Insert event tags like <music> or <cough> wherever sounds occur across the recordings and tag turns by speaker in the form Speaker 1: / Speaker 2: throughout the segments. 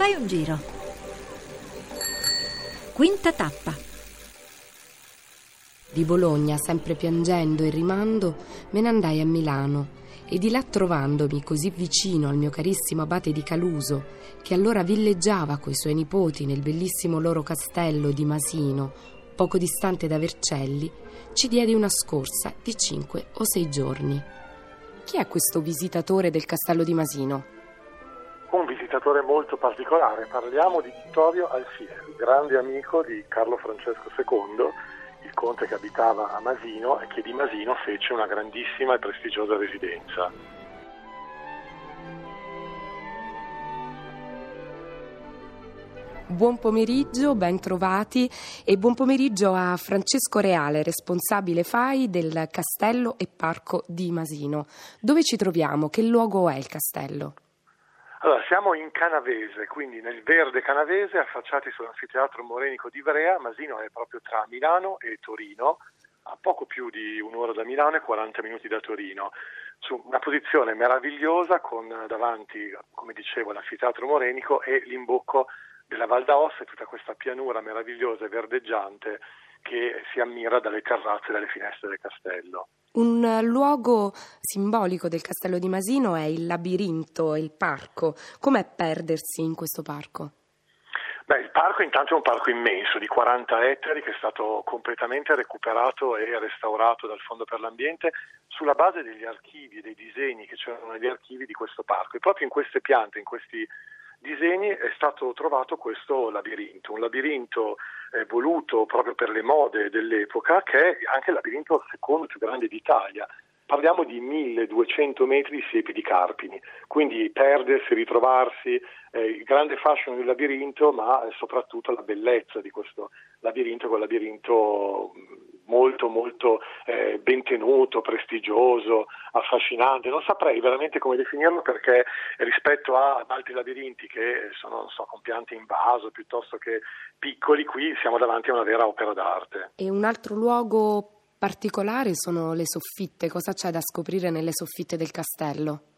Speaker 1: Fai un giro. Quinta tappa.
Speaker 2: Di Bologna, sempre piangendo e rimando, me ne andai a Milano e di là trovandomi così vicino al mio carissimo abate di Caluso, che allora villeggiava coi suoi nipoti nel bellissimo loro castello di Masino, poco distante da Vercelli, ci diedi una scorsa di cinque o sei giorni. Chi è questo visitatore del castello di Masino?
Speaker 3: Visitatore molto particolare, parliamo di Vittorio Alfieri, grande amico di Carlo Francesco II, il conte che abitava a Masino e che di Masino fece una grandissima e prestigiosa residenza.
Speaker 2: Buon pomeriggio, ben trovati e buon pomeriggio a Francesco Reale, responsabile FAI del Castello e Parco di Masino. Dove ci troviamo? Che luogo è il castello?
Speaker 3: Allora, siamo in Canavese, quindi nel verde canavese, affacciati sull'anfiteatro morenico di Ivrea. Masino è proprio tra Milano e Torino, a poco più di un'ora da Milano e 40 minuti da Torino. Su una posizione meravigliosa con davanti, come dicevo, l'anfiteatro morenico e l'imbocco della Val d'Aosta e tutta questa pianura meravigliosa e verdeggiante che si ammira dalle terrazze e dalle finestre del castello.
Speaker 2: Un luogo simbolico del castello di Masino è il labirinto, il parco. Com'è perdersi in questo parco?
Speaker 3: Beh, il parco intanto è un parco immenso di 40 ettari che è stato completamente recuperato e restaurato dal Fondo per l'Ambiente sulla base degli archivi e dei disegni che c'erano negli archivi di questo parco. E proprio in queste piante, in questi disegni è stato trovato questo labirinto, un labirinto eh, voluto proprio per le mode dell'epoca che è anche il labirinto secondo più grande d'Italia. Parliamo di 1200 metri di siepi di Carpini, quindi perdersi, ritrovarsi, eh, il grande fascino del labirinto, ma soprattutto la bellezza di questo labirinto, quel labirinto molto molto eh, ben tenuto, prestigioso, affascinante, non saprei veramente come definirlo perché rispetto a altri labirinti che sono so, con piante in vaso piuttosto che piccoli, qui siamo davanti a una vera opera d'arte.
Speaker 2: E un altro luogo particolare sono le soffitte, cosa c'è da scoprire nelle soffitte del castello?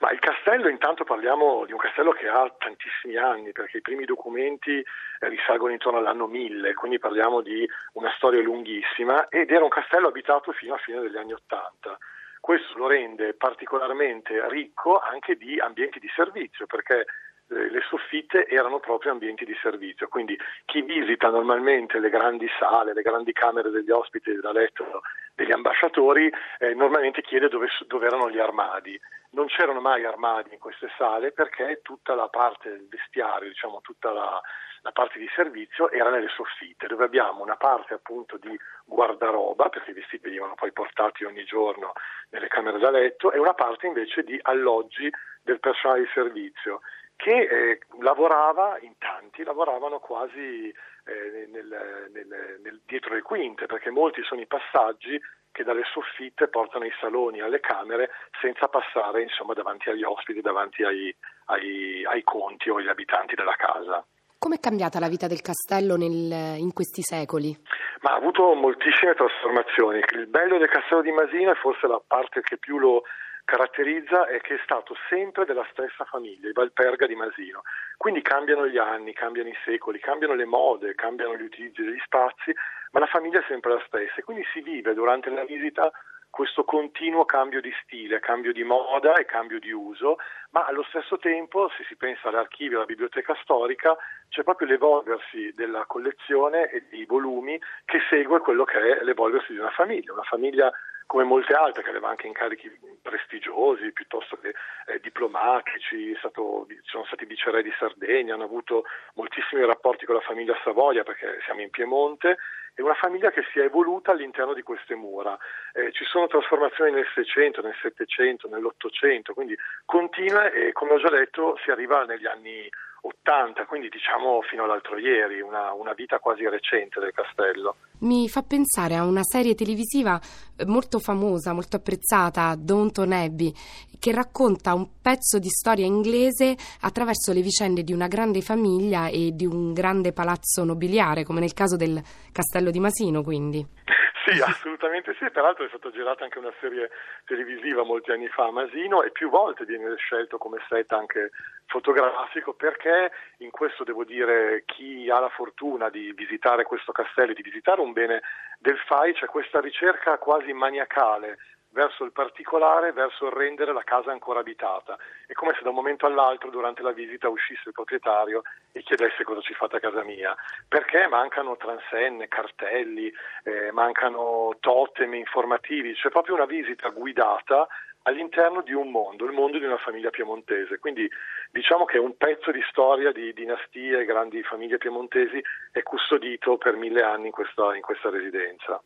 Speaker 3: Ma il castello, intanto parliamo di un castello che ha tantissimi anni, perché i primi documenti eh, risalgono intorno all'anno 1000, quindi parliamo di una storia lunghissima ed era un castello abitato fino a fine degli anni 80. Questo lo rende particolarmente ricco anche di ambienti di servizio, perché eh, le soffitte erano proprio ambienti di servizio, quindi chi visita normalmente le grandi sale, le grandi camere degli ospiti da letto degli ambasciatori eh, normalmente chiede dove, dove, erano gli armadi. Non c'erano mai armadi in queste sale perché tutta la parte del vestiario, diciamo tutta la, la parte di servizio era nelle soffitte, dove abbiamo una parte appunto di guardaroba, perché i vestiti venivano poi portati ogni giorno nelle camere da letto, e una parte invece di alloggi del personale di servizio che eh, lavorava in tanti, lavoravano quasi eh, nel, nel, nel, dietro le quinte, perché molti sono i passaggi che dalle soffitte portano i saloni alle camere senza passare insomma, davanti agli ospiti, davanti ai, ai, ai conti o agli abitanti della casa.
Speaker 2: Come è cambiata la vita del castello nel, in questi secoli?
Speaker 3: Ma ha avuto moltissime trasformazioni. Il bello del castello di Masino è forse la parte che più lo, caratterizza è che è stato sempre della stessa famiglia, i Valperga di Masino. Quindi cambiano gli anni, cambiano i secoli, cambiano le mode, cambiano gli utilizzi degli spazi, ma la famiglia è sempre la stessa e quindi si vive durante la visita questo continuo cambio di stile, cambio di moda e cambio di uso, ma allo stesso tempo, se si pensa all'archivio, alla biblioteca storica, c'è proprio l'evolversi della collezione e dei volumi che segue quello che è l'evolversi di una famiglia, una famiglia come molte altre che aveva anche incarichi prestigiosi piuttosto che eh, diplomatici, stato, sono stati viceré di Sardegna, hanno avuto moltissimi rapporti con la famiglia Savoia perché siamo in Piemonte, è una famiglia che si è evoluta all'interno di queste mura. Eh, ci sono trasformazioni nel 600, nel 700, nell'Ottocento, quindi continua e come ho già detto si arriva negli anni 80, quindi diciamo fino all'altro ieri, una, una, vita quasi recente del castello.
Speaker 2: Mi fa pensare a una serie televisiva eh, molto famosa, molto apprezzata, Downton Abbey, che racconta un pezzo di storia inglese attraverso le vicende di una grande famiglia e di un grande palazzo nobiliare, come nel caso del castello di Masino, quindi. <laughs>
Speaker 3: Sì, assolutamente sì, peraltro è stata girata anche una serie televisiva molti anni fa a Masino e più volte viene scelto come set anche fotografico perché in questo devo dire chi ha la fortuna di visitare questo castello e di visitare un bene del FAI c'è questa ricerca quasi maniacale verso il particolare, verso il rendere la casa ancora abitata. È come se da un momento all'altro durante la visita uscisse il proprietario e chiedesse cosa ci fate a casa mia, perché mancano transenne, cartelli, eh, mancano totem informativi, c'è proprio una visita guidata all'interno di un mondo, il mondo di una famiglia piemontese. Quindi diciamo che un pezzo di storia di dinastie e grandi famiglie piemontesi è custodito per mille anni in questa, in questa residenza.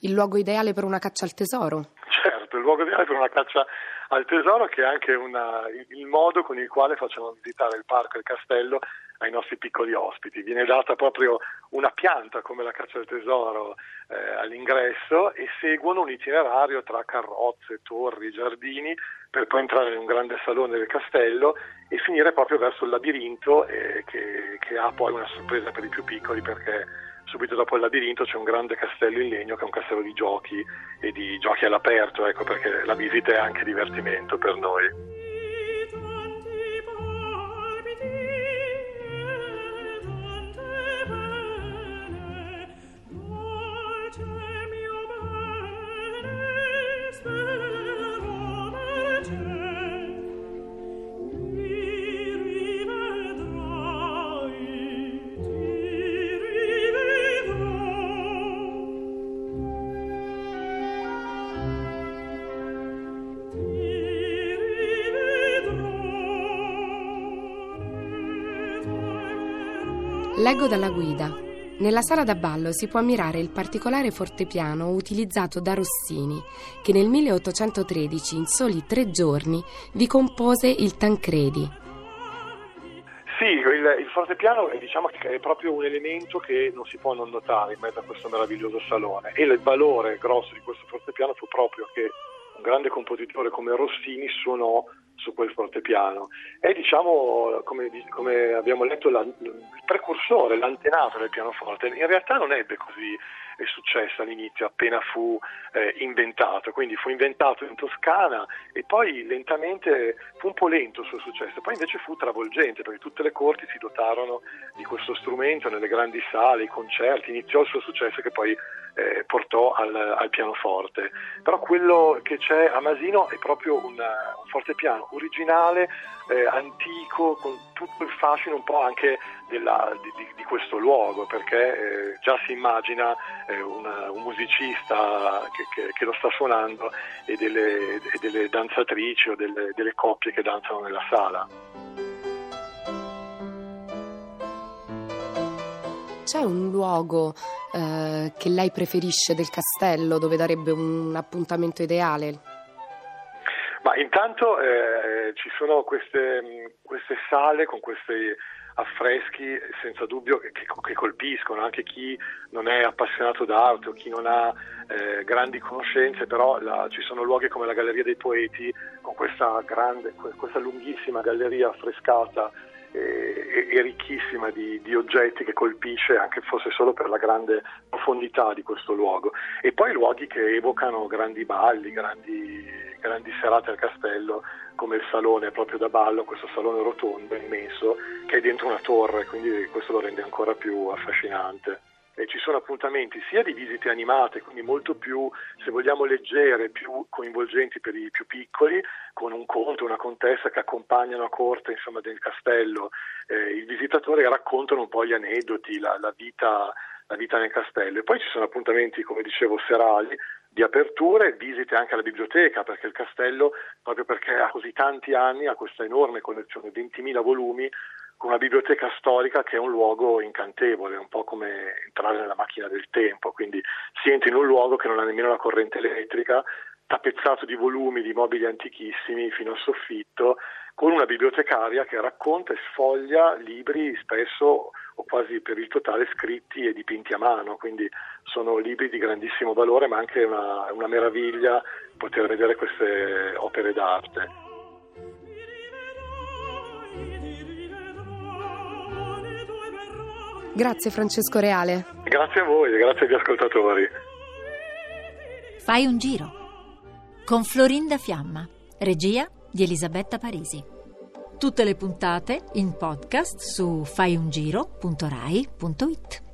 Speaker 2: Il luogo ideale per una caccia al tesoro?
Speaker 3: Certo, il luogo ideale per una caccia al tesoro che è anche una, il modo con il quale facciamo visitare il parco e il castello ai nostri piccoli ospiti. Viene data proprio una pianta come la caccia al tesoro eh, all'ingresso e seguono un itinerario tra carrozze, torri, giardini per poi entrare in un grande salone del castello e finire proprio verso il labirinto eh, che, che ha poi una sorpresa per i più piccoli perché subito dopo il labirinto c'è un grande castello in legno che è un castello di giochi e di giochi all'aperto, ecco perché la visita è anche divertimento per noi.
Speaker 2: Leggo dalla guida. Nella sala da ballo si può ammirare il particolare fortepiano utilizzato da Rossini, che nel 1813, in soli tre giorni, vi compose il Tancredi.
Speaker 3: Sì, il, il fortepiano è, diciamo, è proprio un elemento che non si può non notare in mezzo a questo meraviglioso salone e il valore grosso di questo fortepiano fu proprio che un grande compositore come Rossini suonò su quel fortepiano. È diciamo, come, come abbiamo letto, la, il precursore, l'antenato del pianoforte. In realtà non ebbe così è successo all'inizio, appena fu eh, inventato, quindi fu inventato in Toscana e poi lentamente fu un po' lento il suo successo, poi invece fu travolgente perché tutte le corti si dotarono di questo strumento nelle grandi sale, i concerti, iniziò il suo successo che poi eh, portò al, al, pianoforte. Però quello che c'è a Masino è proprio un, un fortepiano originale, eh, antico, con tutto il fascino un po' anche della, di, di, questo luogo, perché eh, già si immagina eh, una, un musicista che, che, che, lo sta suonando e delle, e delle danzatrici o delle, delle coppie che danzano nella sala.
Speaker 2: C'è un luogo eh, che lei preferisce del castello dove darebbe un appuntamento ideale?
Speaker 3: Ma intanto eh, ci sono queste, queste, sale con questi affreschi senza dubbio che, che, colpiscono anche chi non è appassionato d'arte o chi non ha eh, grandi conoscenze, però la, ci sono luoghi come la Galleria dei Poeti con questa, grande, questa lunghissima galleria affrescata e, e ricchissima di, di, oggetti che colpisce anche fosse solo per la grande profondità di questo luogo. E poi luoghi che evocano grandi balli, grandi, grandi serate al castello, come il salone proprio da ballo, questo salone rotondo immenso che è dentro una torre, quindi questo lo rende ancora più affascinante eh, ci sono appuntamenti sia di visite animate, quindi molto più, se vogliamo, leggere, più coinvolgenti per i più piccoli, con un conte, una contessa che accompagnano a corte insomma, del castello eh, il visitatore e raccontano un po' gli aneddoti, la, la, vita, la vita nel castello. E poi ci sono appuntamenti, come dicevo, serali di aperture, visite anche alla biblioteca, perché il castello, proprio perché ha così tanti anni, ha questa enorme collezione, 20.000 volumi, con una biblioteca storica che è un luogo incantevole, un po' come entrare nella macchina del tempo, quindi si entra in un luogo che non ha nemmeno la corrente elettrica, tappezzato di volumi di mobili antichissimi fino al soffitto, con una bibliotecaria che racconta e sfoglia libri spesso o quasi per il totale scritti e dipinti a mano, quindi sono libri di grandissimo valore, ma anche una, una meraviglia poter vedere queste opere d'arte.
Speaker 2: Grazie Francesco Reale.
Speaker 3: Grazie a voi, grazie agli ascoltatori.
Speaker 1: Fai un giro con Florinda Fiamma, regia di Elisabetta Parisi. Tutte le puntate in podcast su faiungiro.rai.it.